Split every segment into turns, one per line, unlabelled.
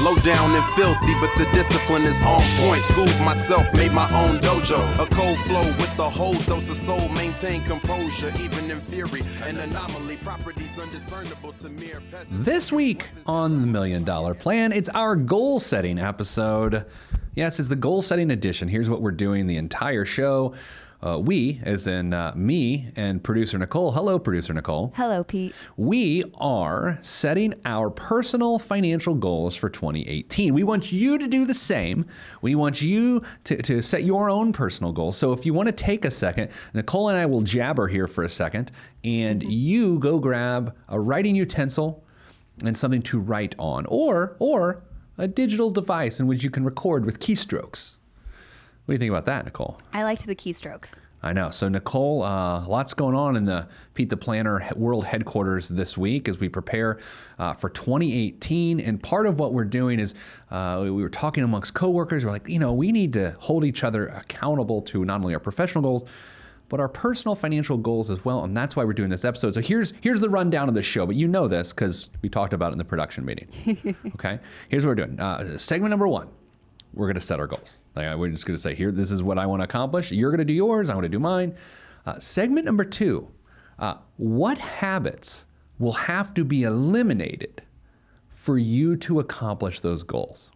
Low down and filthy, but the discipline is on point. Schooled myself, made my own dojo. A cold flow with the whole dose of soul. Maintain composure, even in theory. An anomaly, properties undiscernible to mere peasants.
This week on the Million Dollar Plan, it's our goal setting episode. Yes, it's the goal setting edition. Here's what we're doing the entire show. Uh, we, as in uh, me and producer Nicole. Hello, producer Nicole.
Hello, Pete.
We are setting our personal financial goals for 2018. We want you to do the same. We want you to, to set your own personal goals. So if you want to take a second, Nicole and I will jabber here for a second, and you go grab a writing utensil and something to write on, or or a digital device in which you can record with keystrokes. What do you think about that, Nicole?
I liked the keystrokes.
I know. So, Nicole, uh, lots going on in the Pete the Planner World Headquarters this week as we prepare uh, for 2018. And part of what we're doing is uh, we were talking amongst coworkers. We're like, you know, we need to hold each other accountable to not only our professional goals, but our personal financial goals as well. And that's why we're doing this episode. So here's here's the rundown of the show. But you know this because we talked about it in the production meeting. okay. Here's what we're doing. Uh, segment number one we're going to set our goals. Like we're just going to say, here, this is what I want to accomplish. You're going to do yours. I'm going to do mine. Uh, segment number two: uh, What habits will have to be eliminated for you to accomplish those goals?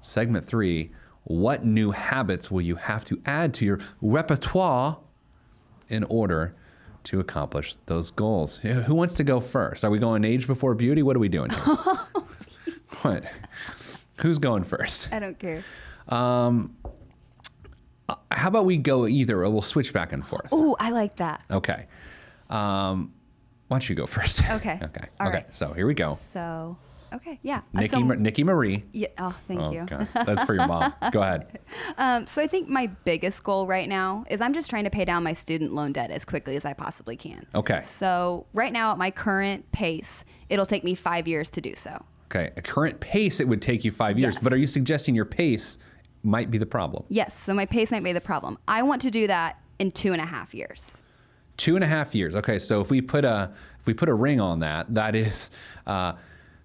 Segment three: What new habits will you have to add to your repertoire in order to accomplish those goals? Who wants to go first? Are we going age before beauty? What are we doing here? what? Who's going first?
I don't care.
How about we go either, or we'll switch back and forth.
Oh, I like that.
Okay. Um, why don't you go first?
Okay.
okay.
All
okay.
right.
So here we go.
So, okay, yeah.
Nikki,
so,
Ma- Nikki Marie.
yeah. Oh, thank
Oh,
you.
okay. That's for your mom. Go ahead.
Um, so I think my biggest goal right now is I'm just trying to pay down my student loan debt as quickly as I possibly can.
Okay.
So right now at my current pace, it'll take me five years to do so.
Okay. At current pace, it would take you five years.
Yes.
But are you suggesting your pace might be the problem?
Yes. So my pace might be the problem. I want to do that in two and a half years.
Two and a half years. Okay. So if we put a if we put a ring on that, that is. Uh,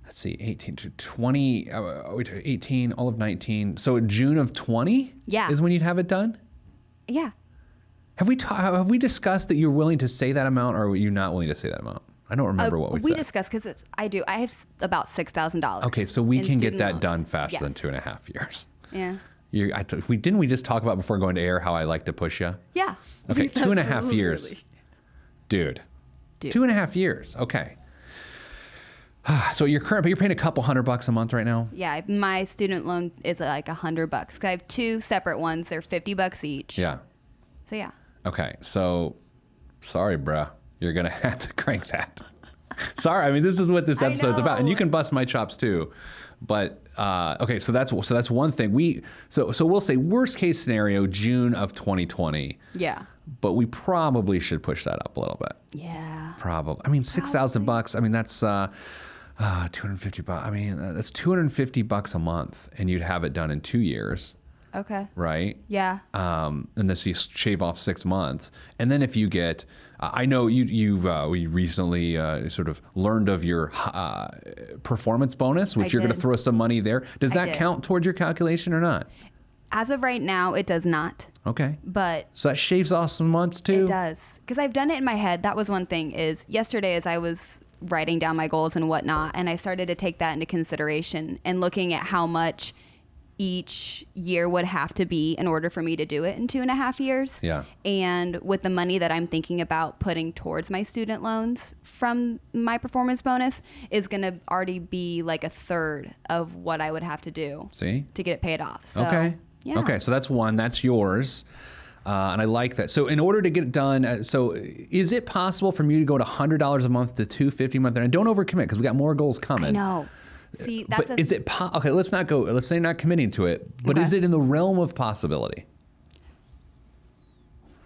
Let's see, 18 to 20, uh, wait, 18, all of 19. So June of 20
Yeah.
is when you'd have it done?
Yeah.
Have we ta- have we discussed that you're willing to say that amount, or are you not willing to say that amount? I don't remember
Uh,
what we,
we discussed because it's I do I have s- about six thousand dollars.
okay, so we can get that
loans.
done faster than two and a half years.
Yeah.
You, I t- we didn't we just talk about before going to air how I like to push you.
Yeah.
Okay, two and a half years, dude.
Dude.
Two and a half years. Okay. So you're current, but you're paying a couple hundred bucks a month right now.
Yeah, my student loan is like a hundred bucks. 'Cause I have two separate ones. They're fifty bucks each.
Yeah.
So yeah.
Okay, so sorry, bruh. You're gonna have to crank that. sorry, I mean this is what this episode's about, and you can bust my chops too. But uh, okay, so that's so that's one thing. We so so we'll say worst case scenario June of 2020,
Yeah.
but we probably should push that up a little bit.
Yeah.
Probably. I mean, six thousand bucks. I mean, that's uh, uh, 250 bucks. I mean, uh, that's 250 bucks a month, and you'd have it done in two years,
Okay.
right?
Yeah.
um, and this you shave off six months, and then if you get, I know you you uh, we recently uh, sort of learned of your uh, performance bonus, which
I
you're going to throw some money there. Does
I
that
did.
count towards your calculation or not?
As of right now, it does not,
Okay,
but
so that shaves off some months too.
it does because I've done it in my head. That was one thing. Is yesterday as I was writing down my goals and whatnot, and I started to take that into consideration and looking at how much each year would have to be in order for me to do it in two and a half years.
Yeah.
And with the money that I'm thinking about putting towards my student loans from my performance bonus is going to already be like a third of what I would have to do
See.
to get it paid off. So,
Okay.
Yeah.
Okay, so that's one. That's yours. Uh, and I like that. So, in order to get it done, uh, so is it possible for me to go to hundred dollars a month to two fifty a month? And don't overcommit because we got more goals coming.
Know. See, that's
but
a,
is it po- okay? Let's not go. Let's say not committing to it. But
Okay.
is it in the realm of possibility?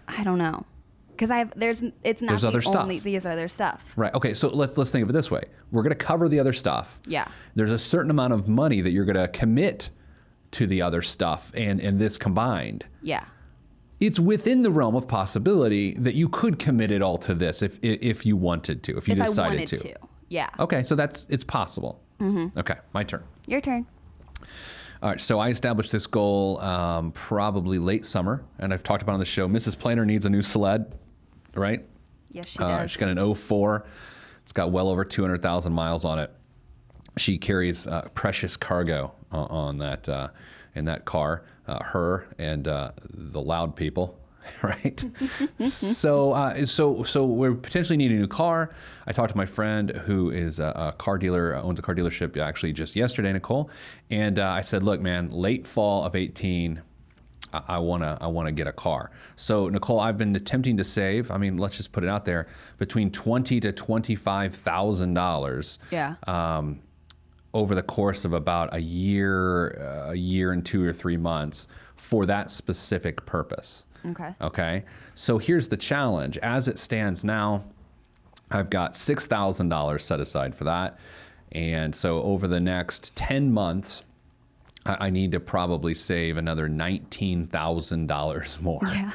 I don't know. because I have there's it's not
There's
the
other stuff.
only these are their stuff.
Right. Okay. So let's let's think of it this way. We're going to cover the other stuff.
Yeah.
There's a certain amount of money that you're going to commit to the other stuff, and and this combined.
Yeah.
It's within the realm of possibility that you could commit it all to this if if you wanted to, if you
if I
decided
wanted to. Yeah.
Okay, so that's it's possible. Mm-hmm. Okay, my turn.
Your turn.
All right, so I established this goal um, probably late summer, and I've talked about on the show. Mrs. Planner needs a new sled, right?
Yes, she
Uh,
does.
she's got an 04. It's got well over 200,000 miles on it. She carries uh, precious cargo uh, on that uh, in that car. Uh, her and uh, the loud people, right? so uh, so so we're potentially needing a new car. I talked to my friend who is a, a car dealer, owns a car dealership actually just yesterday, Nicole, and uh, I said, look, man, late fall of 18. I- I want to I want to get a car. So Nicole, I've been attempting to save. I mean, let's just put it out there between twenty to twenty five thousand dollars
yeah.
um, over the course of about a year, uh, a year and two or three months for that specific purpose.
Okay.
Okay. So here's the challenge. As it stands now, I've got $6,000 set aside for that. And so over the next 10 months, I I need to probably save another $19,000 more.
Yeah.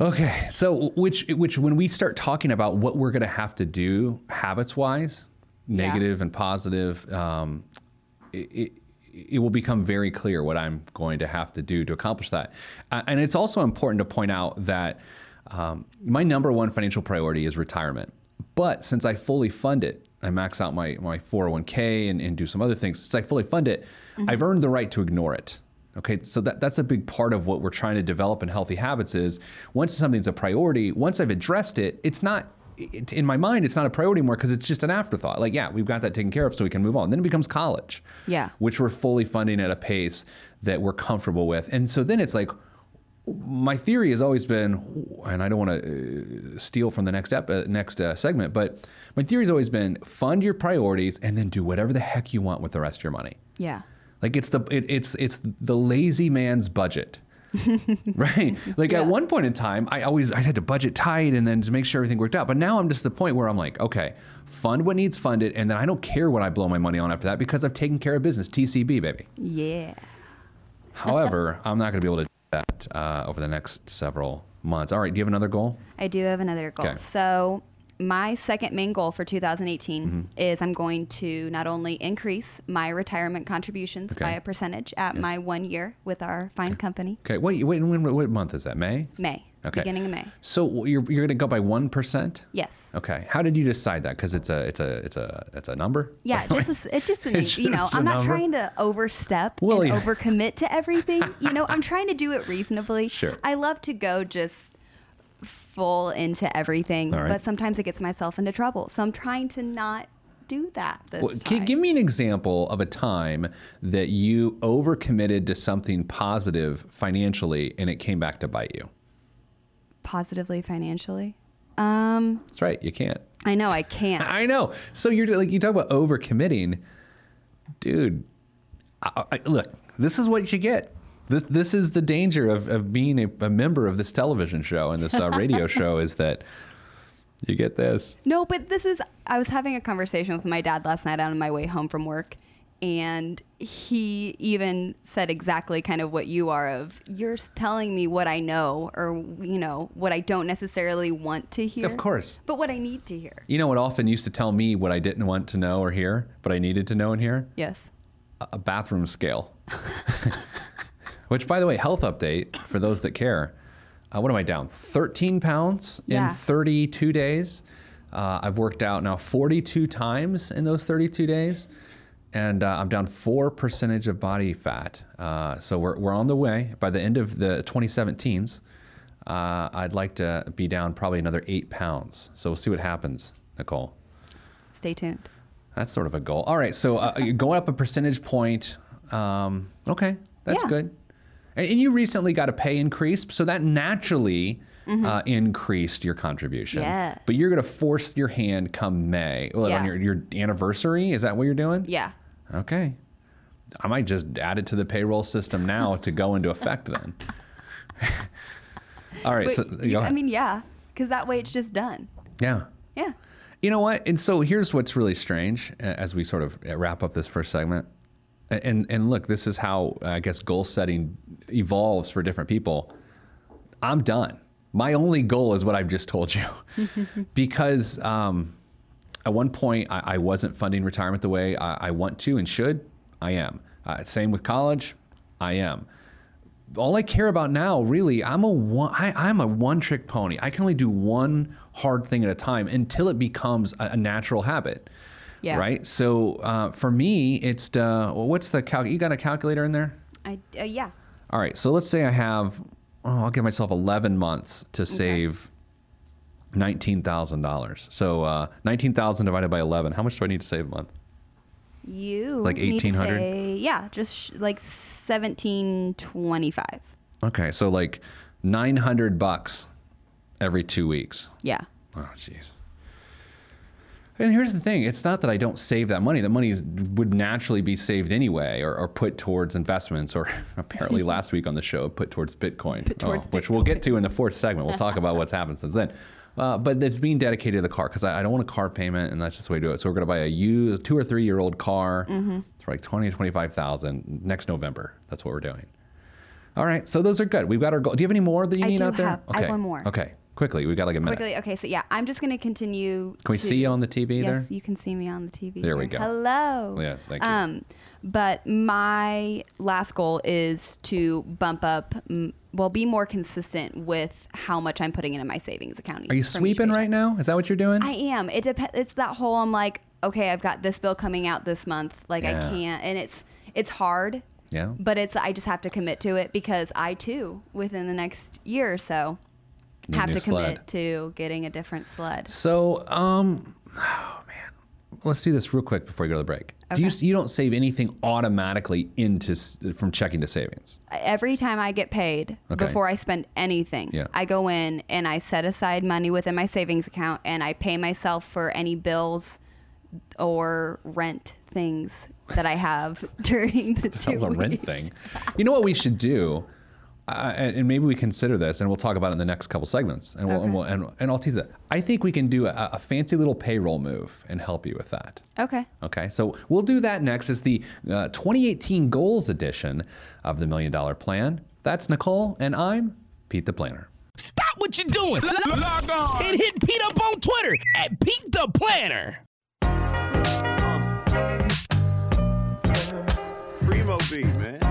Okay, so which which when we start talking about what we're going to have to do habits wise,
Yeah.
negative and positive, um, it, it it will become very clear what I'm going to have to do to accomplish that. Uh, and it's also important to point out that um, my number one financial priority is retirement. But since I fully fund it, I max out my, my 401k and, and do some other things. Since I fully fund it, I've earned the right to ignore it. Okay, so that, that's a big part of what we're trying to develop in healthy habits is once something's a priority, once I've addressed it, it's not it, in my mind, it's not a priority anymore because it's just an afterthought. Like, yeah, we've got that taken care of, so we can move on. Then it becomes college,
Yeah.
which we're fully funding at a pace that we're comfortable with. And so then it's like, my theory has always been, and I don't want to uh, steal from the next ep- uh, next uh, segment, but my theory has always been fund your priorities and then do whatever the heck you want with the rest of your money.
Yeah.
Like it's the it, it's it's the lazy man's budget. right. Like
Yeah.
at one point in time, I always I had to budget tight and then to make sure everything worked out. But now I'm just at the point where I'm like, okay, fund what needs funded, and then I don't care what I blow my money on after that because I've taken care of business. TCB, baby.
Yeah.
However, I'm not going to be able to do that uh, over the next several months. All right. Do you have another goal?
I do have another goal.
Okay.
So, my second main goal for 2018
Mm-hmm.
is I'm going to not only increase my retirement contributions by a percentage at my one year with our fine company,
Okay. Wait. Wait. When, what month is that? May.
May,
Okay.
beginning of May.
So you're you're going to go by one percent.
Yes.
Okay. How did you decide that? Because it's a it's a it's a it's a number.
Yeah, just a it's just, an,
It's
you know,
a
I'm not
number.
trying to overstep
Well,
and
yeah.
overcommit to everything. You know, I'm trying to do it reasonably.
Sure.
I love to go just full into everything,
right.
but sometimes it gets myself into trouble. So I'm trying to not do that this
Well,
time.
gi- give me an example of a time that you overcommitted to something positive financially and it came back to bite you.
positively financially. Um,
That's right. You can't.
I know I can't.
I know. So you're like you talk about overcommitting, dude. I, I, look, this is what you get. This this is the danger of, of being a, a member of this television show and this uh, radio show is that you get this.
No, but this is. I was having a conversation with my dad last night on my way home from work, and he even said exactly kind of what you are of you're telling me what I know or you know what I don't necessarily want to hear.
Of course.
But what I need to hear.
You know what often used to tell me what I didn't want to know or hear, but I needed to know and hear?
Yes.
A- a bathroom scale. Which, by the way, health update for those that care. Uh, what am I down? 13 pounds
Yeah.
in 32 days. Uh, I've worked out now 42 times in those 32 days, and uh, I'm down four percentage of body fat. Uh, so we're, we're on the way. By the end of the 2017s, uh, I'd like to be down probably another eight pounds. So we'll see what happens, Nicole.
Stay tuned.
That's sort of a goal. All right, so uh, going up a percentage point. Um, okay, that's
Yeah.
good. And, you recently got a pay increase, so that naturally uh, increased your contribution.
Mm-hmm. Yes.
But you're going to force your hand come May. Well,
Yeah.
On your, your anniversary, is that what you're doing?
Yeah.
Okay. I might just add it to the payroll system now to go into effect then. All right.
But
so
you-
go
I mean, yeah, because that way it's just done.
yeah.
Yeah.
You know what? And so here's what's really strange as we sort of uh, wrap up this first segment. And and look, this is how I guess goal setting evolves for different people. I'm done. My only goal is what I've just told you, because um, at one point I, I wasn't funding retirement the way I, I want to and should. I am. Uh, same with college. I am all I care about now, really, I'm a one, I, I'm a one trick pony. I can only do one hard thing at a time until it becomes a, a natural habit.
Yeah.
Right. So uh, for me, it's uh, well, what's the cal? You got a calculator in there?
I uh, yeah.
All right. So let's say I have, oh, I'll give myself 11 months to save nineteen thousand dollars. So uh, nineteen thousand divided by 11. How much do I need to save a month?
You
Like 1800?
say- Yeah, just sh- like seventeen twenty five.
Okay. So like 900 bucks every two weeks.
Yeah.
Oh, jeez. And here's the thing: it's not that I don't save that money. That money is, would naturally be saved anyway, or, or put towards investments, or apparently last week on the show, put towards Bitcoin,
towards
oh, which we'll get to in the fourth segment. We'll talk about what's happened since then. Uh, but it's being dedicated to the car because I, I don't want a car payment, and that's just the way to do it. So we're going to buy a used two or three year old car for like twenty to twenty five thousand next November. That's what we're doing. All right, so those are good. We've got our goal. Do you have any more that you
I
need out there?
have- I have one more.
Okay, quickly. We got like a minute.
Quickly. Okay. So yeah, I'm just gonna continue.
Can we
to-
see you on the TV there?
Yes, you can see me on the TV.
There we go.
Hello.
Yeah, thank you.
Um, but my last goal is to bump up. Well, be more consistent with how much I'm putting into my savings account.
Are you sweeping right now? Is that what you're doing?
I am. It depends. It's that whole. I'm like, okay, I've got this bill coming out this month. Like
Yeah.
I can't, and it's it's hard.
Yeah.
But it's I just have to commit to it because I too, within the next year or so, have to commit to getting a different sled.
So, um, oh man, let's do this real quick before we go to the break. Do you you don't save anything automatically into from checking to savings?
Every time I get paid,
Okay.
before I spend anything,
Yeah.
I go in and I set aside money within my savings account and I pay myself for any bills or rent things that I have during the two
That was a rent thing. You know what we should do? Uh, and and maybe we consider this, and we'll talk about it in the next couple segments. And we'll, and, we'll, and, and I'll tease it. I think we can do a, a fancy little payroll move and help you with that.
Okay.
Okay, so we'll do that next. It's the uh, 2018 Goals edition of the Million Dollar Plan. That's Nicole, and I'm Pete the Planner.
Stop what you're doing. Log on and hit Pete up on Twitter at Pete the Planner.
Primo beat, man.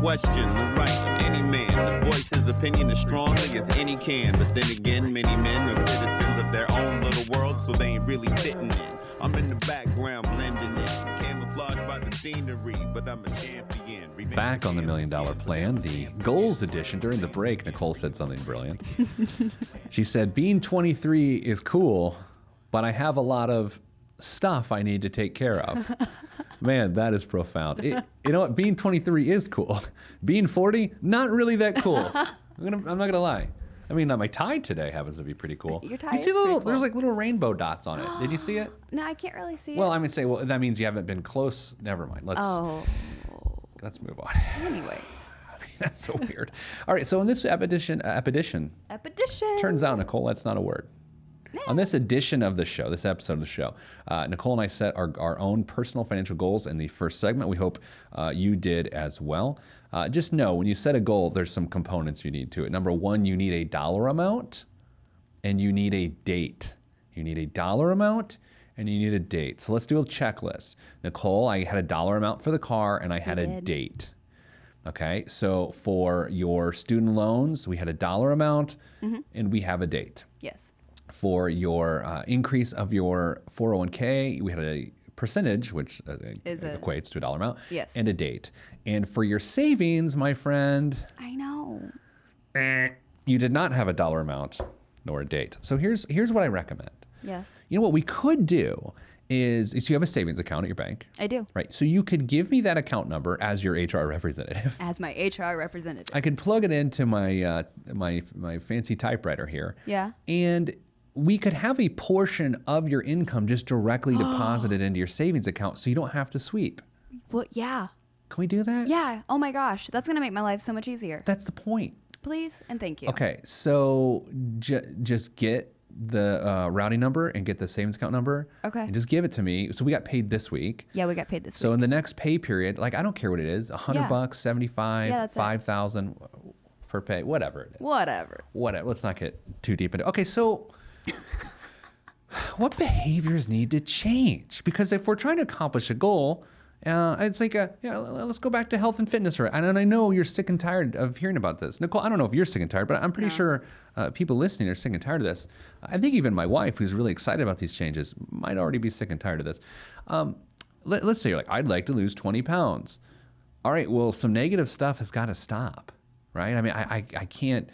Question the right of any man to voice his opinion as strongly as any can. But then again, many men are citizens of their own little world, so they ain't really fitting in. I'm in the background blending in, camouflaged by the scenery, but I'm a champion. Revenge
Back on the. Million Dollar Plan, the Goals edition. During the break, Nicole said something brilliant. she said, Being 23 is cool, but I have a lot of stuff I need to take care of. Man, that is profound. It- you know what? Being 23 is cool. Being 40, not really that cool. I'm, gonna, I'm not gonna lie. I mean, my tie today happens to be pretty cool.
Your tie
you see
is
the little,
pretty
there's like little rainbow dots on it. Did you see it?
No, I can't really see
Well,
it.
Well, I would say, well, that means you haven't been close. Never mind. Let's
oh,
let's move on.
anyways.
That's so weird. All right, so in this edition, uh, edition,
Epedition.
turns out Nicole, that's not a word. On this edition of the show, this episode of the show, uh, Nicole and I set our, our own personal financial goals in the first segment. We hope uh, you did as well. Uh, just know when you set a goal, there's some components you need to it. Number one, you need a dollar amount and you need a date. You need a dollar amount and you need a date. So let's do a checklist. Nicole, I had a dollar amount for the car and I had a date. Okay, so for your student loans, we had a dollar amount and we have a date.
Yes.
For your uh, increase of your 401k, we had a percentage, which uh,
Is a-
equates to a dollar amount,
Yes.
and a date. And for your savings, my friend,
I know.
you did not have a dollar amount nor a date. So here's here's what I recommend.
Yes.
You know what we could do is, is you have a savings account at your bank,
I do.
right? So you could give me that account number as your HR representative.
As my HR representative.
I could plug it into my uh, my my fancy typewriter here.
Yeah.
And we could have a portion of your income just directly deposited into your savings account, so you don't have to sweep.
well, yeah.
Can we do that?
Yeah. Oh my gosh. That's going to make my life so much easier.
That's the point.
Please and thank you.
Okay, so ju- just get the uh, routing number and get the savings account number.
Okay.
And just give it to me. So we got paid this week.
Yeah, we got paid this week.
So
week.
in the next pay period, like I don't care what it is, a hundred
Yeah.
bucks, seventy five,
Yeah, that's it.
five thousand per pay, whatever it is.
Whatever.
Whatever. Let's not get too deep into. Okay, so what behaviors need to change? Because if we're trying to accomplish a goal, uh, it's like a yeah. Let's go back to health and fitness, right? And I know you're sick and tired of hearing about this, Nicole. I don't know if you're sick and tired, but I'm pretty sure uh, people listening are sick and tired of this. I think even my wife, who's really excited about these changes, might already be sick and tired of this. Um, let, let's say you're like, I'd like to lose 20 pounds. All right, well, some negative stuff has got to stop, right? I mean, I, I, I can't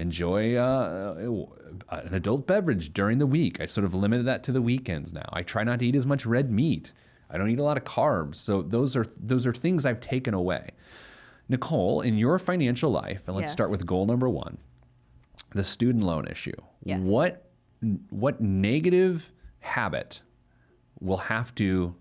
enjoy uh, an adult beverage during the week. I sort of limited that to the weekends now. I try not to eat as much red meat. I don't eat a lot of carbs. So those are those are things I've taken away. Nicole, in your financial life, and let's
Yes.
start with goal number one, the student loan issue.
Yes.
What what negative habit will have to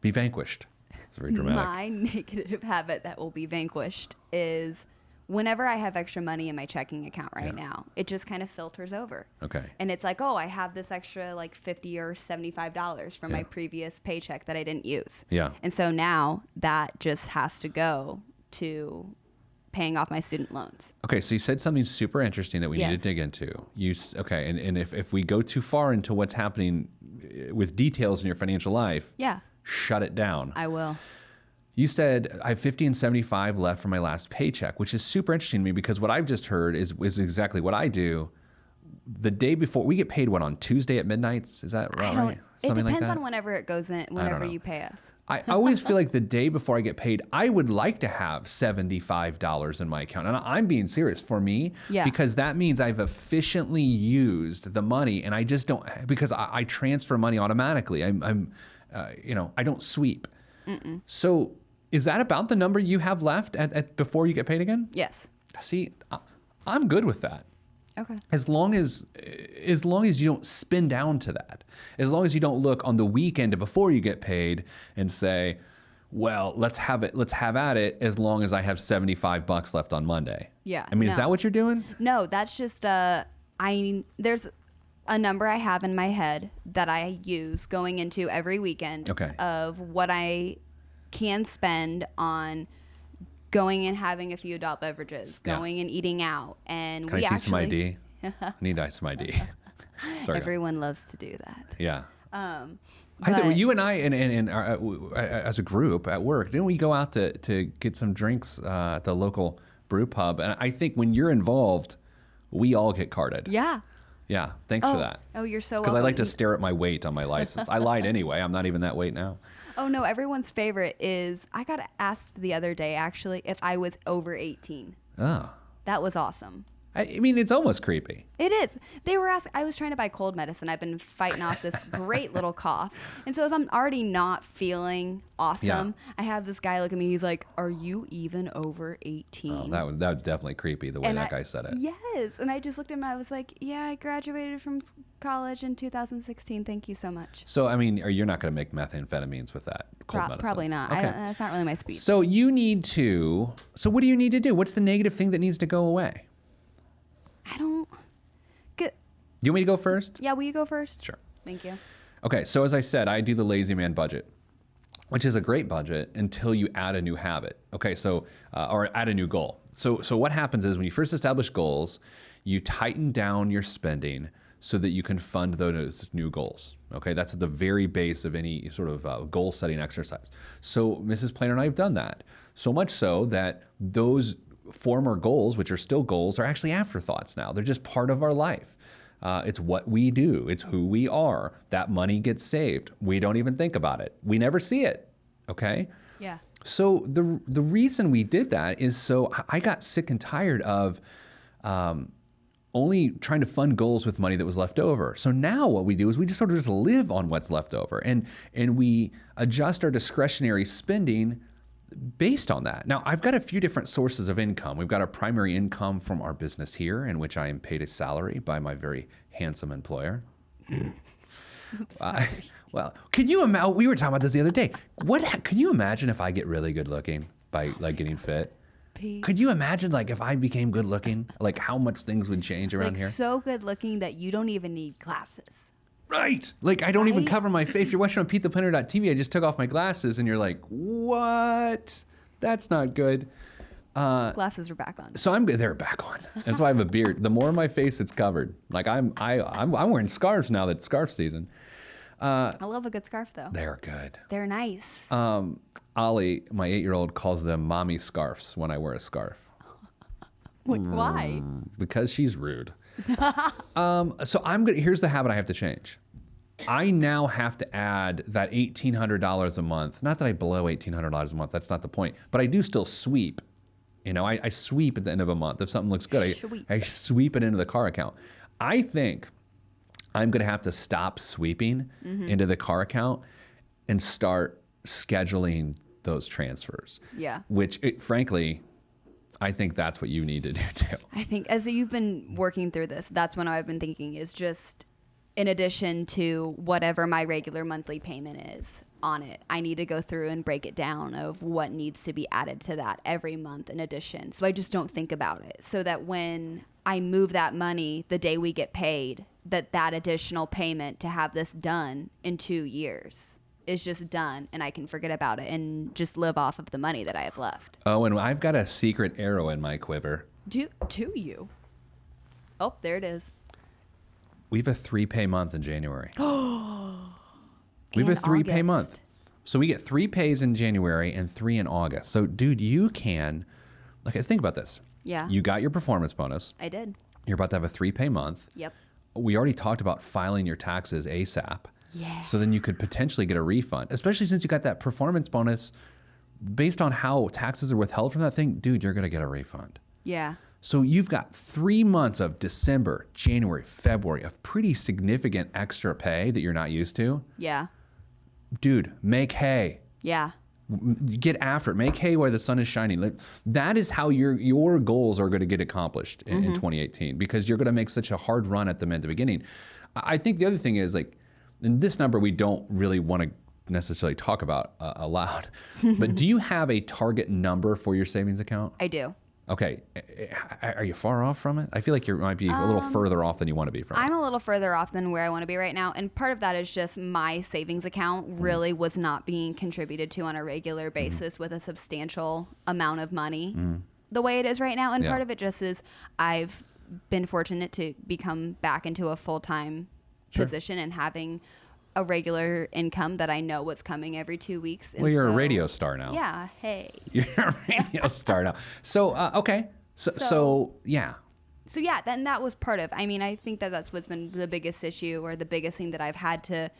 be vanquished? It's very dramatic.
My negative habit that will be vanquished is whenever I have extra money in my checking account right now, it just kind of filters over.
Okay.
And it's like, oh, I have this extra like 50 or $75 from my previous paycheck that I didn't use.
Yeah.
And so now that just has to go to paying off my student loans.
Okay, so you said something super interesting that we need to dig into. You okay? And, and if, if we go too far into what's happening uh, with details in your financial life,
Yeah,
shut it down.
I will.
You said I have 50 and 75 left from my last paycheck, which is super interesting to me because what I've just heard is is exactly what I do. The day before we get paid, what on Tuesday at midnights? Is that right?
I don't, it depends
like
on whenever it goes in, whenever you pay us.
I always feel like the day before I get paid, I would like to have $75 in my account. And I'm being serious for me
Yeah.
because that means I've efficiently used the money and I just don't, because I, I transfer money automatically. I'm, I'm uh, you know, I don't sweep. So is that about the number you have left at, at before you get paid again?
Yes.
See, I, I'm good with that
Okay.
as long as as long as you don't spin down to that as long as you don't look on the weekend before you get paid and say well let's have it let's have at it as long as i have 75 bucks left on monday
Yeah,
i mean is that what you're doing
No, that's just uh I there's a number I have in my head that I use going into every weekend
Okay.
of what I can spend on going and having a few adult beverages,
Yeah.
going and eating out, and
can
we
i see
actually
some id need i some id sorry
everyone loves to do that.
yeah
Um,
I think
but-
you and I and, and, and our, uh, as a group at work, didn't we go out to, to get some drinks uh, at the local brew pub? And I think when you're involved, we all get carded.
yeah.
Yeah, thanks
Oh,
for that.
oh, you're so
Because I like to stare at my weight on my license. I lied anyway. I'm not even that weight now.
Oh no, everyone's favorite is I got asked the other day actually if I was over 18.
Oh.
That was awesome.
I, I mean, it's almost creepy.
It is. They were asking. I was trying to buy cold medicine. I've been fighting off this great little cough, and so as I'm already not feeling awesome, I have this guy look at me. He's like, "Are you even over 18?"
Oh, that was that was definitely creepy the way
And
that
I-
guy said it.
Yes, and I just looked at him. I was like, "Yeah, I graduated from college in 2016. Thank you so much."
So I mean, are you're not going to make methamphetamines with that cold
Pro-
medicine?
probably not. I
Okay.
don't, that's not really my speed.
so you need to. So what do you need to do? What's the negative thing that needs to go away?
I don't. Get,
Do you want me to go first?
yeah, will you go first?
Sure.
Thank you.
Okay, so as I said, I do the lazy man budget, which is a great budget until you add a new habit. Okay, so uh, or add a new goal. So so what happens is when you first establish goals, you tighten down your spending so that you can fund those new goals. Okay, that's at the very base of any sort of uh, goal setting exercise. So Mrs. Planner and I have done that. So much so that those former goals, which are still goals, are actually afterthoughts now. They're just part of our life. Uh, it's what we do. It's who we are. That money gets saved. We don't even think about it. We never see it. Okay.
Yeah.
So the the reason we did that is so I got sick and tired of um, only trying to fund goals with money that was left over. So now what we do is we just sort of just live on what's left over and and we adjust our discretionary spending based on that. Now, I've got a few different sources of income. We've got our primary income from our business here in which I am paid a salary by my very handsome employer. Uh, well, can you imagine? We were talking about this the other day. What ha- can you imagine if I get really good looking by like getting fit?
Pete.
Could you imagine like if I became good looking, like how much things would change around
like
here?
so good looking that you don't even need glasses.
Right. Like I don't even cover my face. If you're watching on PeteThePlanner.tv, I just took off my glasses, and you're like, what? That's not good.
Uh, Glasses are back on.
So I'm they're back on. That's why I have a beard. The more my face it's covered, like I'm I I'm, I'm wearing scarves now. That scarf season.
Uh, I love a good scarf though.
They're good.
They're nice.
Um, Ollie, my eight-year-old, calls them mommy scarves when I wear a scarf
like why?
because she's rude. um, so I'm gonna. Here's the habit I have to change. I now have to add that eighteen hundred dollars a month. Not that I blow eighteen hundred dollars a month. That's not the point. But I do still sweep. You know, I, I sweep at the end of a month. If something looks good, I,
Sweep.
I sweep it into the car account. I think I'm going to have to stop sweeping into the car account and start scheduling those transfers.
Yeah.
Which, it, frankly, I think that's what you need to do too.
I think as you've been working through this, that's when I've been thinking is just in addition to whatever my regular monthly payment is on it, I need to go through and break it down of what needs to be added to that every month in addition. So I just don't think about it so that when I move that money the day we get paid, that that additional payment to have this done in 2 years is just done and I can forget about it and just live off of the money that I have left.
Oh, and I've got a secret arrow in my quiver.
Do to you. Oh, there it is.
We have a three pay month in January. we have a three pay month. So we get three pays in January and three in August. So, dude, you can, like, think about this.
Yeah.
You got your performance bonus.
I did.
You're about to have a three pay month.
Yep.
We already talked about filing your taxes ASAP.
Yeah.
So then you could potentially get a refund, especially since you got that performance bonus. Based on how taxes are withheld from that thing, dude, you're going to get a refund.
Yeah.
So you've got three months of December, January, February of pretty significant extra pay that you're not used to.
Yeah.
Dude, make hay.
Yeah.
Get after it. Make hay where the sun is shining. Like, that is how your your goals are going to get accomplished in, in mm-hmm. 2018 because you're going to make such a hard run at them at the beginning. I think the other thing is like, and this number we don't really want to necessarily talk about uh, aloud, but do you have a target number for your savings account?
I do.
Okay, are you far off from it? I feel like you might be a little further off than you want to be from
I'm
it.
a little further off than where I want to be right now. And part of that is just my savings account
Mm-hmm.
really was not being contributed to on a regular basis with a substantial amount of money the way it is right now. And
Mm. Yeah.
part of it just is I've been fortunate to become back into a full time
Sure.
position and having a regular income that I know what's coming every two weeks. And
Well, you're a radio star now.
Yeah. Hey.
You're a radio star now. So, uh, okay. So, so,
So-
yeah.
so yeah then that was part of i mean i think that that's what's been the biggest issue or the biggest thing that i've had to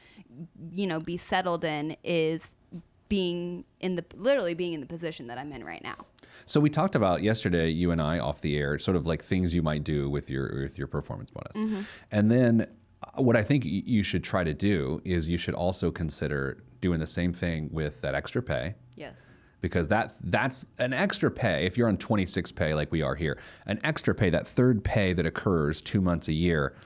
you know be settled in is being in the literally being in the position that i'm in right now
So we talked about yesterday, you and I off the air, sort of like things you might do with your with your performance bonus,
Mm-hmm.
and then what I think you should try to do is you should also consider doing the same thing with that extra pay.
yes.
Because that that's an extra pay if you're on 26 pay like we are here an extra pay that third pay that occurs two months a year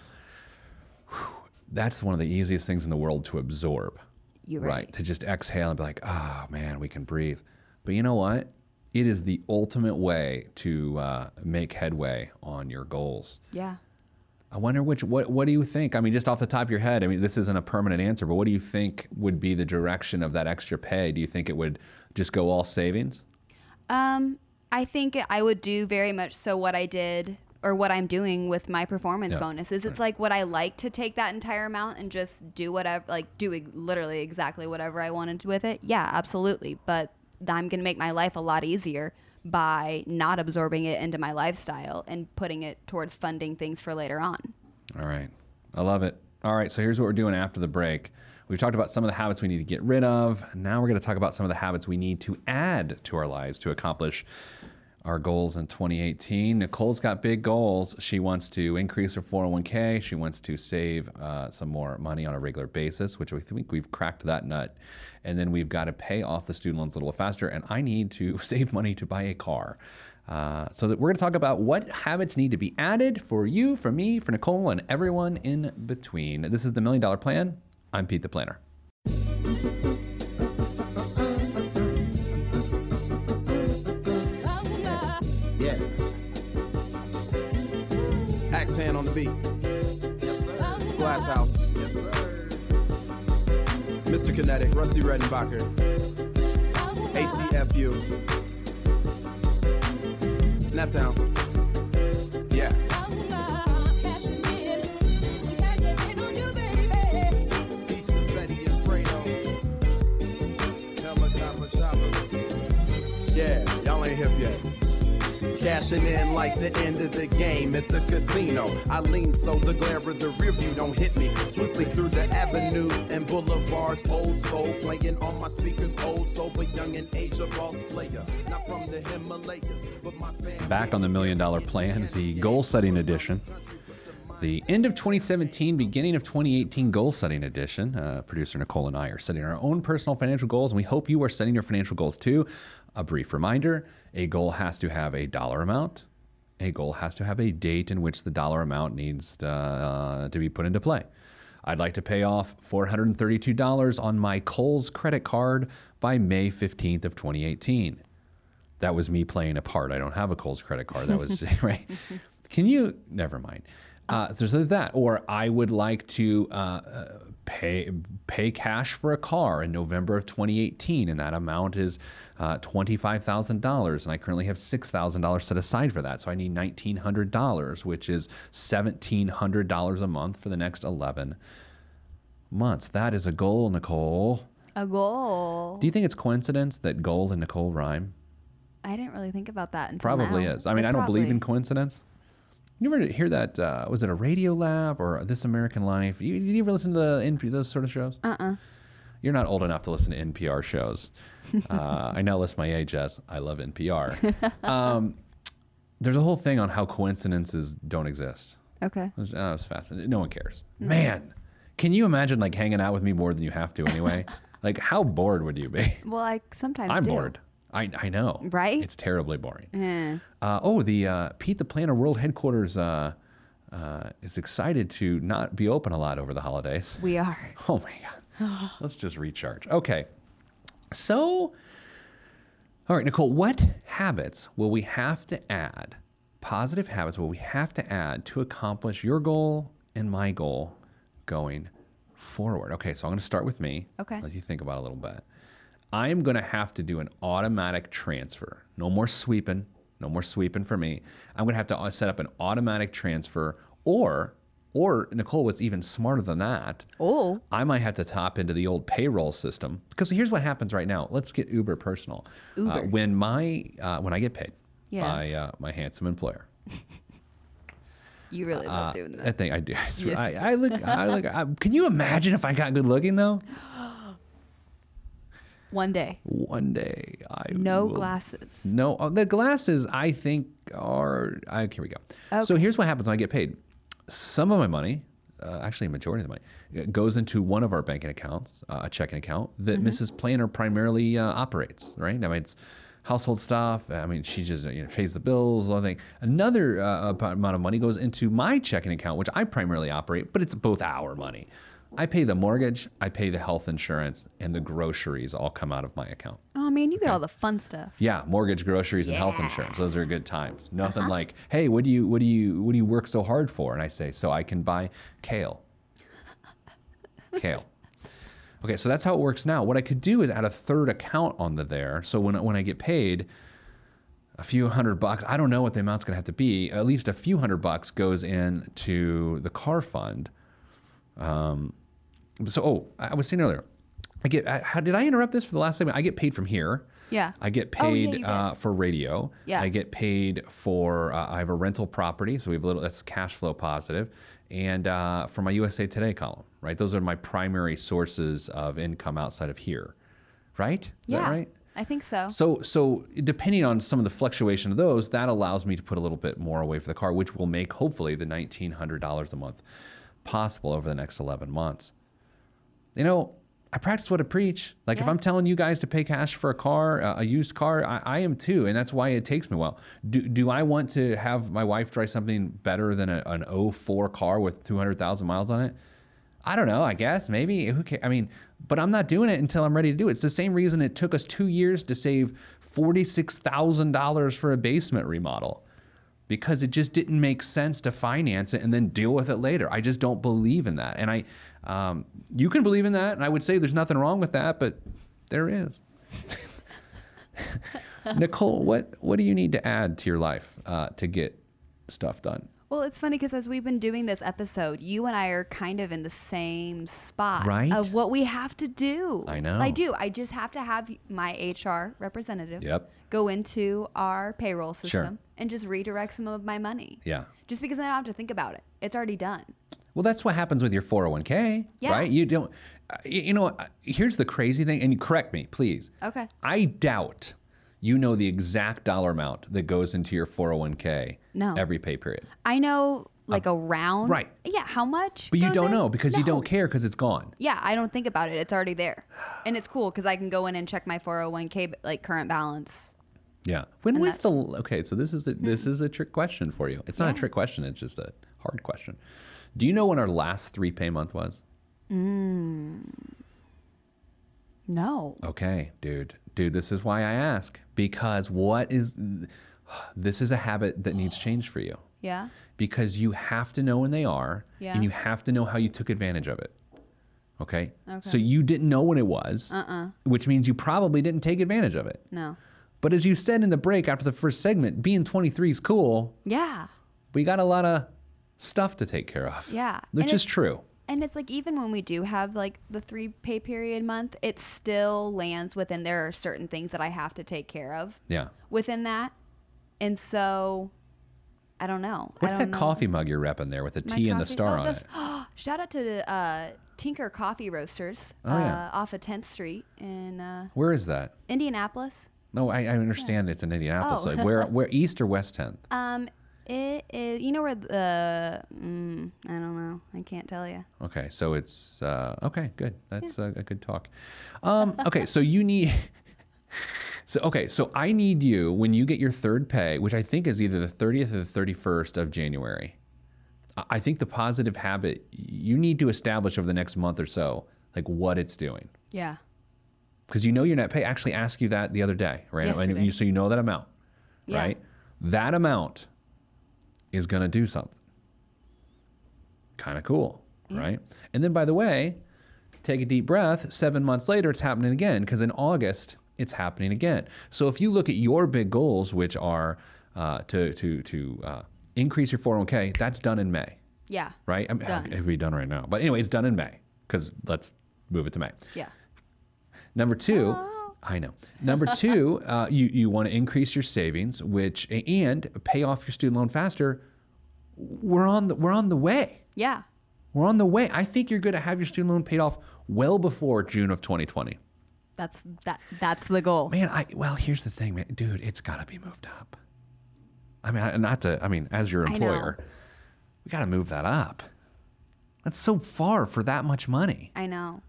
whew, that's one of the easiest things in the world to absorb.
You're right.
to just exhale and be like oh man we can breathe. But you know what? It is the ultimate way to uh, make headway on your goals.
Yeah
I wonder which what what do you think? I mean, just off the top of your head, I mean, this isn't a permanent answer, but what do you think would be the direction of that extra pay? Do you think it would just go all savings?
um i think i would do very much so what i did or what i'm doing with my performance
Yeah.
bonuses it's like what i like to take that entire amount and just do whatever like do literally exactly whatever i wanted with it yeah absolutely but i'm gonna make my life a lot easier by not absorbing it into my lifestyle and putting it towards funding things for later on
All right. I love it. All right. So here's what we're doing after the break. We've talked about some of the habits we need to get rid of. Now we're going to talk about some of the habits we need to add to our lives to accomplish our goals in 2018. Nicole's got big goals. She wants to increase her 401k. She wants to save uh, some more money on a regular basis, which we think we've cracked that nut. And then we've got to pay off the student loans a little faster. And I need to save money to buy a car. Uh, so that we're going to talk about what habits need to be added for you, for me, for Nicole, and everyone in between. This is the Million Dollar Plan. I'm Pete the Planner.
Yeah. Axe hand on the beat. Yes, sir. Glass House. Yes, sir. Mr. Kinetic, Rusty Redenbacher. ATFU. Naptown. Cashing in like the end of the game at the casino. I lean so the glare of the rear view don't hit me. Swiftly through the avenues and boulevards. Old soul playing on my speakers. Old soul, but young and age a boss player. Not from the Himalayas, but my family.
Back on the Million Dollar Plan, the goal setting edition. The end of 2017, beginning of 2018 goal setting edition. Uh, producer Nicole and I are setting our own personal financial goals, and we hope you are setting your financial goals too. A brief reminder a goal has to have a dollar amount, a goal has to have a date in which the dollar amount needs to, uh, to be put into play. I'd like to pay off $432 on my Kohl's credit card by May 15th of 2018 that was me playing a part. I don't have a Kohl's credit card. That was right. Can you? Never mind. Uh, there's that, or I would like to uh, uh, pay pay cash for a car in November of 2018, and that amount is uh, twenty five thousand dollars, and I currently have six thousand dollars set aside for that. So I need nineteen hundred dollars, which is seventeen hundred dollars a month for the next eleven months. That is a goal, Nicole.
A goal.
Do you think it's coincidence that gold and Nicole rhyme?
I didn't really think about that until
Probably
now.
is. I mean,
But
I don't believe in coincidence. You ever hear that? Uh, was it a Radio Lab or This American Life? You, did you ever listen to the NP, those sort of shows? Uh-uh. You're not old enough to listen to NPR shows. Uh, I now list my age as I love NPR. um, there's a whole thing on how coincidences don't exist.
Okay.
That was, uh, was fascinating. No one cares. Man, can you imagine like hanging out with me more than you have to anyway? like, how bored would you be?
Well, I sometimes
I'm
do.
bored. I, I know.
Right?
It's terribly boring.
Eh.
Uh, oh, the uh, Pete the Planner World Headquarters uh, uh, is excited to not be open a lot over the holidays.
We are.
Oh my God. Let's just recharge. Okay. So, all right, Nicole, what habits will we have to add? Positive habits will we have to add to accomplish your goal and my goal going forward? Okay, so I'm going to start with me.
Okay.
Let you think about it a little bit. I'm going to have to do an automatic transfer. No more sweeping. No more sweeping for me. I'm going to have to uh, set up an automatic transfer or or Nicole what's even smarter than that.
Oh.
I might have to tap into the old payroll system because here's what happens right now. Let's get uber personal. Uh,
Uber.
when my uh, when I get paid by uh, my handsome employer,
You really love
uh,
doing
I
that.
think I do. It's-
Yes,
I, I look. I look. I, can you imagine if I got good looking though?
One day.
One day I
No
will
glasses.
No, uh, the glasses I think are. I, here we go.
Okay.
So here's what happens when I get paid. Some of my money, uh, actually a majority of the money, uh, goes into one of our banking accounts, uh, a checking account that Mrs. Planner primarily uh, operates. Right? I mean, it's household stuff. I mean, she just you know, pays the bills. I think another uh, amount of money goes into my checking account, which I primarily operate, but it's both our money. I pay the mortgage, I pay the health insurance, and the groceries all come out of my account.
Oh man, you get all the fun stuff.
Yeah, mortgage, groceries, and health insurance. Those are good times.
Uh-huh.
Nothing like, hey, what do you what do you what do you work so hard for? And I say, so I can buy kale. kale. Okay, so that's how it works now. What I could do is add a third account onto there. So when when I get paid, a few hundred bucks, I don't know what the amount's gonna have to be. At least a few hundred bucks goes into the car fund. Um, so oh, I was saying earlier, I get. I, how did I interrupt this for the last segment? I get paid from here.
Yeah.
I get
Oh, yeah,
paid uh, for radio.
Yeah.
I get paid for. Uh, I have a rental property, so we have a little. That's cash flow positive, and uh, for my USA Today column. Right, those are my primary sources of income outside of here. Right? Is
Yeah.
that right?
I think so.
So, so depending on some of the fluctuation of those, that allows me to put a little bit more away for the car, which will make hopefully the nineteen hundred dollars a month possible over the next eleven months. You know, I practice what I preach. Like if I'm telling you guys to pay cash for a car, uh, a used car, I, I am too, and that's why it takes me a while. Do, do I want to have my wife drive something better than a, an 04 car with 200,000 miles on it? I don't know. I guess maybe. Who ca I mean, but I'm not doing it until I'm ready to do it. It's the same reason it took us two years to save forty-six thousand dollars for a basement remodel, because it just didn't make sense to finance it and then deal with it later. I just don't believe in that. And I, um, you can believe in that, and I would say there's nothing wrong with that, but there is. Nicole, what what do you need to add to your life uh, to get stuff done?
Well, it's funny because as we've been doing this episode, you and I are kind of in the same spot
Right?
of what we have to do.
I know.
I do. I just have to have my HR representative
Yep.
go into our payroll system
Sure.
and just redirect some of my money.
Yeah.
Just because I don't have to think about it. It's already done.
Well, that's what happens with your 401k,
Yeah.
right? You don't, uh, you know, uh, here's the crazy thing, and correct me, please.
Okay.
I doubt you know the exact dollar amount that goes into your 401k
No.
every pay period.
I know like um, around.
right.
Yeah. How much?
But you don't
in?
know because you don't care because it's gone.
Yeah, I don't think about it. It's already there, and it's cool because I can go in and check my 401k like current balance.
Yeah. When
And
was the okay? So this is a, this mm-hmm. is a trick question for you. It's not a trick question. It's just a hard question. Do you know when our last three pay month was? Mm.
No.
Okay, dude. Dude, this is why I ask because what is this is a habit that needs change for you.
Yeah.
because you have to know when they are
Yeah.
and you have to know how you took advantage of it. Okay?
Okay.
So you didn't know when it was, uh-uh. which means you probably didn't take advantage of it.
No.
But as you said in the break after the first segment, being 23 is cool.
Yeah.
We got a lot of stuff to take care of.
Yeah.
Which is true.
And it's like even when we do have like the three pay period month, it still lands within there are certain things that I have to take care of
Yeah.
within that. And so I don't know.
What's
don't
that
know.
coffee mug you're repping there with the
My
T and the star
oh,
on it?
that's- Shout out to uh, Tinker Coffee Roasters
Oh, yeah.
uh, off of 10th Street in uh,
Where is that?
Indianapolis.
No, I, I understand it's in Indianapolis.
Oh.
Like, where, where east or west 10th?
Um, it is, you know where the, mm, I don't know. I can't tell you.
Okay, so it's uh, okay. Good. That's a, a good talk. Um, okay, so you need. So okay, so I need you when you get your third pay, which I think is either the thirtieth or the thirty-first of January. I- think the positive habit you need to establish over the next month or so, like what it's doing,
Yeah.
because you know your net pay. I Actually, asked you that the other day, right? And you, so you know that amount,
Yeah.
right? That amount is going to do something. Kind of cool, right? And then, by the way, take a deep breath. Seven months later, it's happening again because in August, it's happening again. So if you look at your big goals, which are uh, to to to uh, increase your 401k, that's done in May,
Yeah.
right? I mean,
Done.
It'd be done right now, but anyway, it's done in May because let's move it to May.
Yeah.
Number two, I know. Number two, uh, you you want to increase your savings, which and pay off your student loan faster. We're on the we're on the way.
Yeah.
We're on the way. I think you're going to have your student loan paid off well before June of 2020.
That's that. That's the goal.
Man, I well, here's the thing, man, dude. It's got to be moved up. I mean, I- not to. I mean, as your employer, we got to move that up. That's so far for that much money.
I know.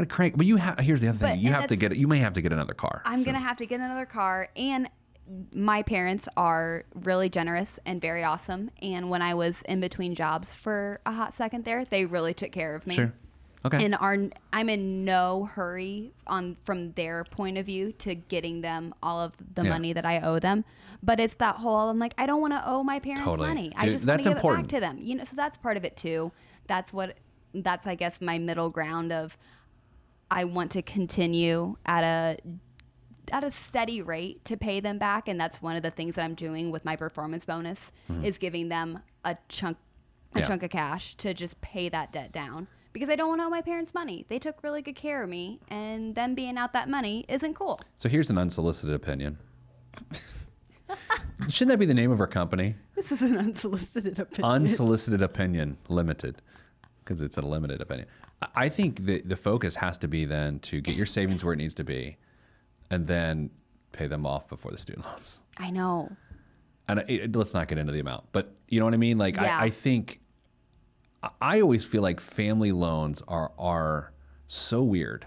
Gonna crank. But you have. Here's the other thing.
But-
you have to get. You may have to get another car.
I'm gonna have to get another car and my parents are really generous and very awesome and when i was in between jobs for a hot second there they really took care of me
Sure. Okay.
and are i'm in no hurry on from their point of view to getting them all of the
Yeah.
money that i owe them but it's that whole i'm like i don't want to owe my parents
Totally.
money i just want to give
important.
it back to them you know so that's part of it too that's what that's i guess my middle ground of I want to continue at a at a steady rate to pay them back and that's one of the things that I'm doing with my performance bonus is giving them a chunk a
Mm-hmm. Yeah.
chunk of cash to just pay that debt down because I don't want to owe my parents money. They took really good care of me and them being out that money isn't cool.
So here's an unsolicited opinion. Shouldn't that be the name of our company?
This is an unsolicited opinion.
Unsolicited Opinion Limited, because it's a limited opinion. I- think the the focus has to be then to get your savings where it needs to be, and then pay them off before the student loans.
I know.
And it, it- let's not get into the amount, but you know what I mean. Like
Yeah.
I, I think I- I always feel like family loans are are so weird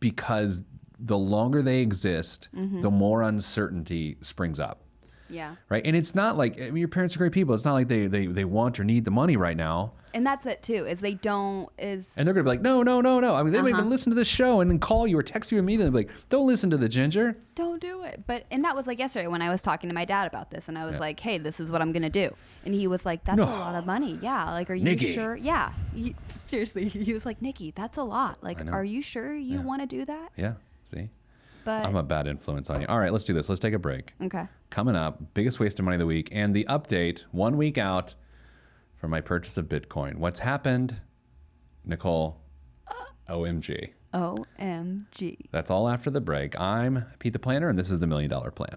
because the longer they exist,
Mm-hmm.
the more uncertainty springs up.
Yeah.
Right. And it's not like I mean your parents are great people. It's not like they, they, they want or need the money right now.
And that's it too. Is they don't is
And they're gonna be like, no, no, no, no. I mean, they might
Uh-huh.
even listen to this show and then call you or text you immediately. and be Like, don't listen to the ginger.
don't do it. But and that was like yesterday when I was talking to my dad about this, and I was
Yeah.
like, "Hey, this is what I'm gonna do," and he was like, "That's
No.
a lot of money. Yeah, like, are you
Nikki.
sure? Yeah, He- seriously." He was like, "Nikki, that's a lot. Like, are you sure you
Yeah.
want to do that?"
Yeah. See,
But
I'm a bad influence on you. All right, let's do this. Let's take a break.
okay,
Coming up, biggest waste of money of the week and the update one week out for my purchase of Bitcoin. What's happened, Nicole? Uh, OMG.
OMG.
That's all after the break. I'm Pete the Planner, and this is the Million Dollar Plan.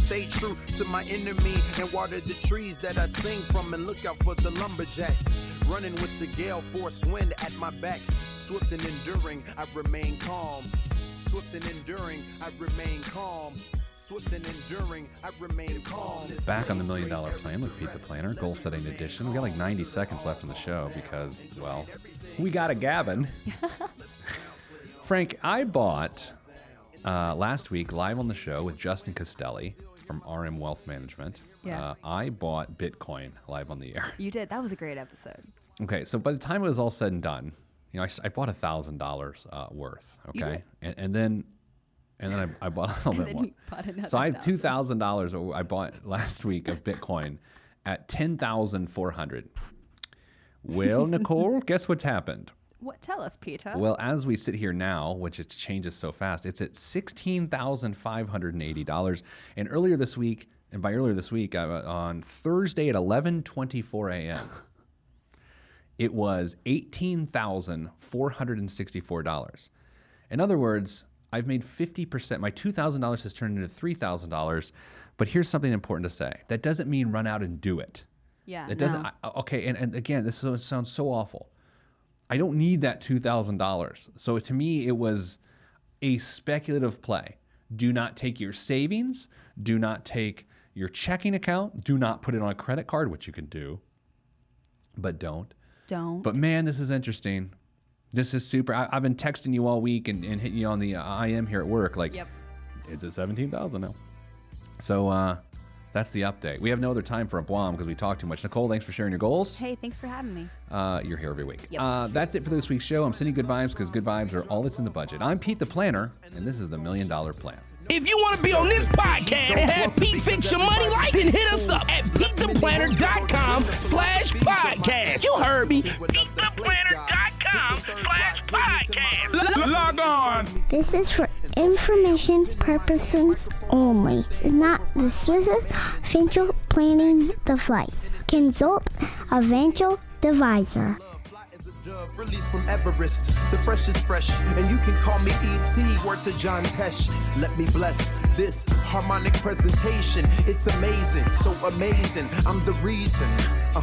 Stay true to my enemy and water the trees that I sing from and look out for the lumberjacks. Running with the gale force wind at my back. Swift and enduring, I remain calm. Swift and enduring, I remain calm. Swift and enduring, I remain calm.
Back on the Million Dollar Plan with Pete the Planner, goal setting edition. We got like 90 seconds left in the show because, well, we got a Gavin. Frank, I bought uh, last week live on the show with Justin Costelli from RM Wealth Management.
Yeah.
Uh, I bought Bitcoin live on the air.
You did. That was a great episode.
Okay, so by the time it was all said and done, you know, I, s- I bought a thousand dollars uh, worth. Okay,
did.
and, and then and then I, I bought a little bit
then
more.
you bought another
so I have two
thousand
dollars. I bought last week of Bitcoin at ten thousand four hundred. Well, Nicole, guess what's happened?
What? Tell us, Peter.
Well, as we sit here now, which it changes so fast, it's at sixteen thousand five hundred and eighty dollars. And earlier this week, and by earlier this week, uh, on Thursday at eleven twenty four a.m., it was eighteen thousand four hundred and sixty four dollars. In other words, I've made fifty percent. My two thousand dollars has turned into three thousand dollars. But here's something important to say: that doesn't mean run out and do it.
yeah.
It doesn't.
no.
I, okay, and, and again, this sounds so awful. I don't need that two thousand dollars. So to me, it was a speculative play. Do not take your savings. Do not take your checking account. Do not put it on a credit card, which you can do, but don't.
Don't.
But man, this is interesting. This is super. I, I've been texting you all week and, and hitting you on the uh, IM here at work. Like,
Yep.
it's at seventeen thousand now. So uh, that's the update. We have no other time for a blom because we talk too much. Nicole, thanks for sharing your goals.
hey, thanks for having me.
Uh, you're here every week.
Yep.
Uh, that's it for this week's show. I'm sending good vibes because good vibes are all that's in the budget. I'm Pete the Planner, and this is the Million Dollar Plan.
If you want to be on this podcast and have Pete fix your money right, then hit us up at PeteThePlanner.com slash podcast. You heard me. PeteThePlanner.com slash podcast. Log on.
This is for information purposes only. It's not the Swiss financial planning device. Consult a financial advisor.
Released from Everest, the fresh is fresh, and you can call me ET. Word to John Tesh. Let me bless this harmonic presentation. It's amazing, so amazing. I'm the reason. Uh,